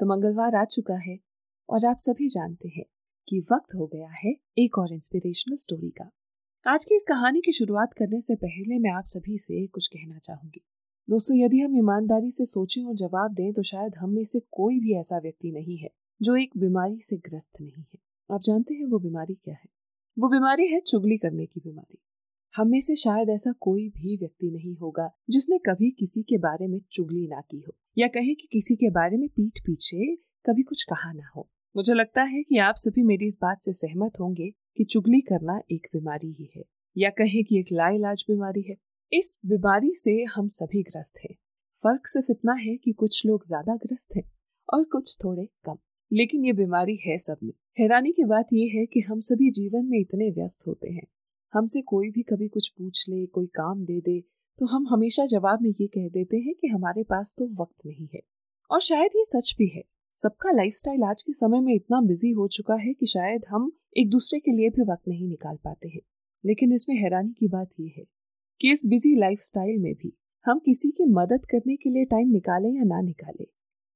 तो मंगलवार आ चुका है और आप सभी जानते हैं कि वक्त हो गया है एक और इंस्पिरेशनल स्टोरी का। आज की इस कहानी की शुरुआत करने से पहले मैं आप सभी से कुछ कहना चाहूँगी। दोस्तों, यदि हम ईमानदारी से सोचें और जवाब दें तो शायद हम में से कोई भी ऐसा व्यक्ति नहीं है जो एक बीमारी से ग्रस्त नहीं है। आप जानते हैं वो बीमारी क्या है? वो बीमारी है चुगली करने की बीमारी। हम में से शायद ऐसा कोई भी व्यक्ति नहीं होगा जिसने कभी किसी के बारे में चुगली ना की हो। या कहे कि किसी के बारे में पीठ पीछे कभी कुछ कहा ना हो। मुझे लगता है कि आप सभी मेरी इस बात से सहमत होंगे कि चुगली करना एक बीमारी ही है, या कहें कि एक लाइलाज बीमारी है। इस बीमारी से हम सभी ग्रस्त हैं। फ़र्क सिर्फ़ इतना है कि कुछ लोग ज़्यादा ग्रस्त हैं और कुछ थोड़े कम। लेकिन ये बीमारी है सब में। हैरानी की बात यह है कि हम सभी जीवन में इतने व्यस्त होते हैं। हमसे कोई भी कभी कुछ पूछ ले, कोई काम दे दे तो हम हमेशा जवाब में ये कह देते हैं कि हमारे पास तो वक्त नहीं है। और शायद ये सच भी है। सबका लाइफस्टाइल आज के समय में इतना बिज़ी हो चुका है कि शायद हम एक दूसरे के लिए भी वक्त नहीं निकाल पाते हैं। लेकिन इसमें हैरानी की बात यह है कि इस बिज़ी लाइफस्टाइल में भी हम किसी की मदद करने के लिए टाइम निकालें या ना निकालें।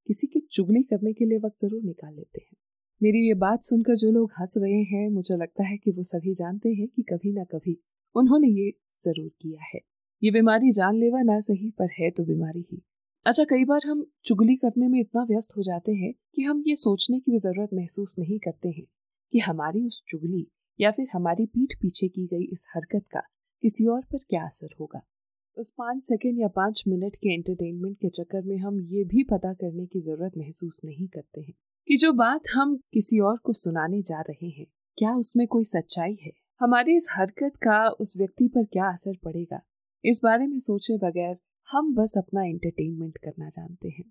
किसी की चुगली करने के लिए वक्त ज़रूर निकाल लेते हैं। मेरी ये बात सुनकर जो लोग हंस रहे हैं, मुझे लगता है कि वो सभी जानते हैं कि कभी ना कभी उन्होंने ये ज़रूर किया है। ये बीमारी जानलेवा ना सही, पर है तो बीमारी ही। अच्छा कई बार हम चुगली करने में इतना व्यस्त हो जाते हैं कि हम ये सोचने की भी ज़रूरत महसूस नहीं करते हैं कि हमारी उस चुगली या फिर हमारी पीठ पीछे की गई इस हरकत का किसी और पर क्या असर होगा। उस पाँच सेकेंड या पाँच मिनट के एंटरटेनमेंट के चक्कर में हम ये भी पता करने की ज़रूरत महसूस नहीं करते हैं कि जो बात हम किसी और को सुनाने जा रहे हैं, क्या उसमें कोई सच्चाई है? हमारी इस हरकत का उस व्यक्ति पर क्या असर पड़ेगा? इस बारे में सोचे बगैर हम बस अपना एंटरटेनमेंट करना जानते हैं।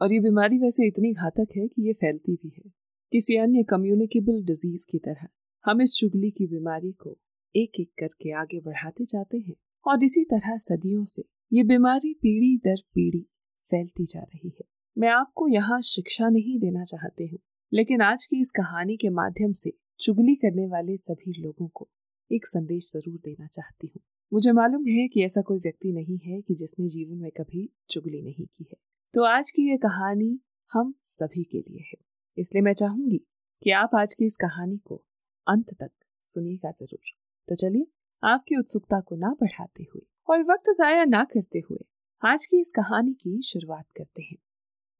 और ये बीमारी वैसे इतनी घातक है कि ये फैलती भी है। किसी अन्य कम्युनिकेबल डिज़ीज़ की तरह हम इस चुगली की बीमारी को एक एक करके आगे बढ़ाते जाते हैं। और इसी तरह सदियों से ये बीमारी पीढ़ी दर पीढ़ी फैलती जा रही है। मैं आपको यहाँ शिक्षा नहीं देना चाहती हूँ, लेकिन आज की इस कहानी के माध्यम से चुगली करने वाले सभी लोगों को एक संदेश ज़रूर देना चाहती हूँ। मुझे मालूम है कि ऐसा कोई व्यक्ति नहीं है कि जिसने जीवन में कभी चुगली नहीं की है। तो आज की ये कहानी हम सभी के लिए है। इसलिए मैं चाहूँगी कि आप आज की इस कहानी को अंत तक सुनिएगा ज़रूर। तो चलिए, आपकी उत्सुकता को ना बढ़ाते हुए और वक्त जाया ना करते हुए आज की इस कहानी की शुरुआत करते हैं।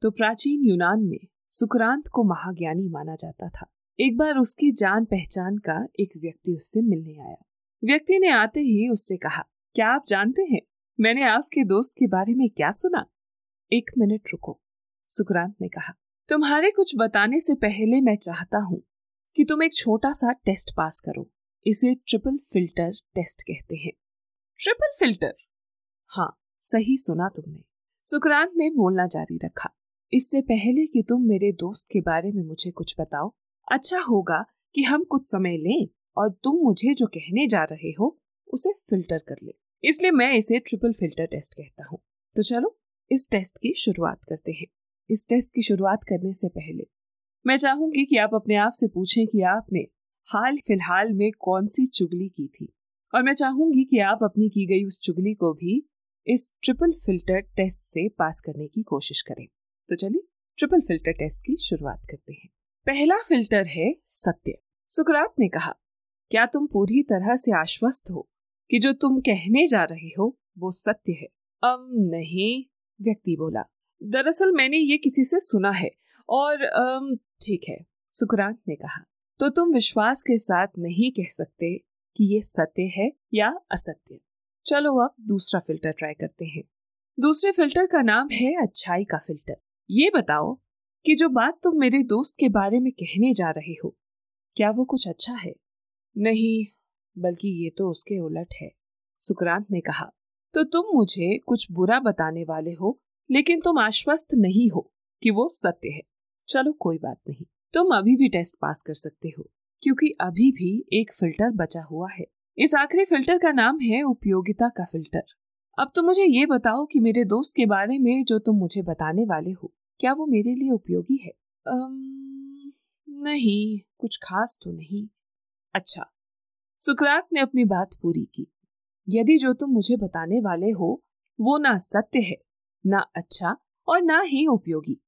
तो प्राचीन यूनान में सुक्रांत को महाज्ञानी माना जाता था। एक बार उसकी जान पहचान का एक व्यक्ति उससे मिलने आया। व्यक्ति ने आते ही उससे कहा, क्या आप जानते हैं, मैंने आपके दोस्त के बारे में क्या सुना? एक मिनट रुको सुक्रांत ने कहा, तुम्हारे कुछ बताने से पहले मैं चाहता हूँ कि तुम एक छोटा सा टेस्ट पास करो, इसे ट्रिपल फ़िल्टर टेस्ट कहते हैं। Triple filter? हाँ सही सुना तुमने सुक्रांत ने बोलना जारी रखा, इससे पहले कि तुम मेरे दोस्त के बारे में मुझे कुछ बताओ अच्छा होगा कि हम कुछ समय लें। और तुम मुझे जो कहने जा रहे हो, उसे फ़िल्टर कर ले। इसलिए मैं इसे ट्रिपल फ़िल्टर टेस्ट कहता हूँ। तो चलो, इस टेस्ट की शुरुआत करते हैं। इस टेस्ट की शुरुआत करने से पहले, मैं चाहूँगी कि आप अपने आप से पूछें कि आपने हाल फ़िलहाल में कौन सी चुगली की थी? और मैं चाहूँगी कि आप अपनी की गई उस चुगली को भी इस ट्रिपल फ़िल्टर टेस्ट से पास करने की कोशिश करें। तो चलिए ट्रिपल फ़िल्टर टेस्ट की शुरुआत करते हैं। पहला फ़िल्टर है सत्य। सुकरात ने कहा क्या तुम पूरी तरह से आश्वस्त हो कि जो तुम कहने जा रहे हो, वो सत्य है? अम, नहीं, व्यक्ति बोला। दरअसल मैंने ये किसी से सुना है और, अम, ठीक है, सुकरांत ने कहा। तो तुम विश्वास के साथ नहीं कह सकते कि ये सत्य है या असत्य। चलो अब दूसरा फ़िल्टर ट्राई करते हैं। दूसरे फ़िल्टर का नाम है अच्छाई का फ़िल्टर। ये बताओ कि जो बात तुम मेरे दोस्त के बारे में कहने जा रहे हो, क्या वो कुछ अच्छा है? नहीं बल्कि ये तो उसके उलट है सुक्रांत ने कहा। तो तुम मुझे कुछ बुरा बताने वाले हो लेकिन तुम आश्वस्त नहीं हो कि वो सत्य है। चलो कोई बात नहीं। तुम अभी भी टेस्ट पास कर सकते हो क्योंकि अभी भी एक फ़िल्टर बचा हुआ है। इस आखिरी फ़िल्टर का नाम है उपयोगिता का फ़िल्टर। अब तुम मुझे ये बताओ कि मेरे दोस्त के बारे में जो तुम मुझे बताने वाले हो क्या वो मेरे लिए उपयोगी है? अम, नहीं कुछ खास तो नहीं। अच्छा सुकरात ने अपनी बात पूरी की। यदि जो तुम मुझे बताने वाले हो, वो ना सत्य है, ना अच्छा और ना ही उपयोगी।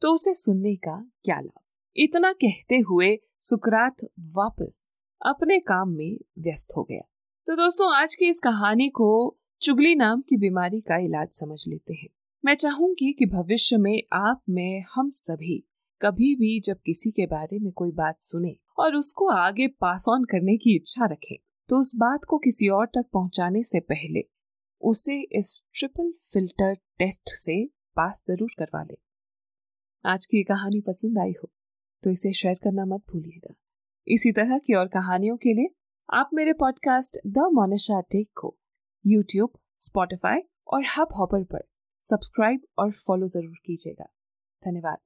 तो उसे सुनने का क्या लाभ? इतना कहते हुए सुकरात वापस अपने काम में व्यस्त हो गया। तो दोस्तों, आज की इस कहानी को चुगली नाम की बीमारी का इलाज समझ लेते हैं। मैं चाहूँगी कि भविष्य में आप, में, हम सभी कभी भी जब किसी के बारे में कोई बात सुने और उसको आगे पास ऑन करने की इच्छा रखें तो उस बात को किसी और तक पहुँचाने से पहले उसे इस ट्रिपल फ़िल्टर टेस्ट से पास ज़रूर करवा ले। आज की कहानी पसंद आई हो तो इसे शेयर करना मत भूलिएगा। इसी तरह की और कहानियों के लिए आप मेरे पॉडकास्ट द मोनिशा टेक को यूट्यूब स्पॉटिफाई और हब हॉपर पर सब्सक्राइब और फॉलो ज़रूर कीजिएगा। धन्यवाद।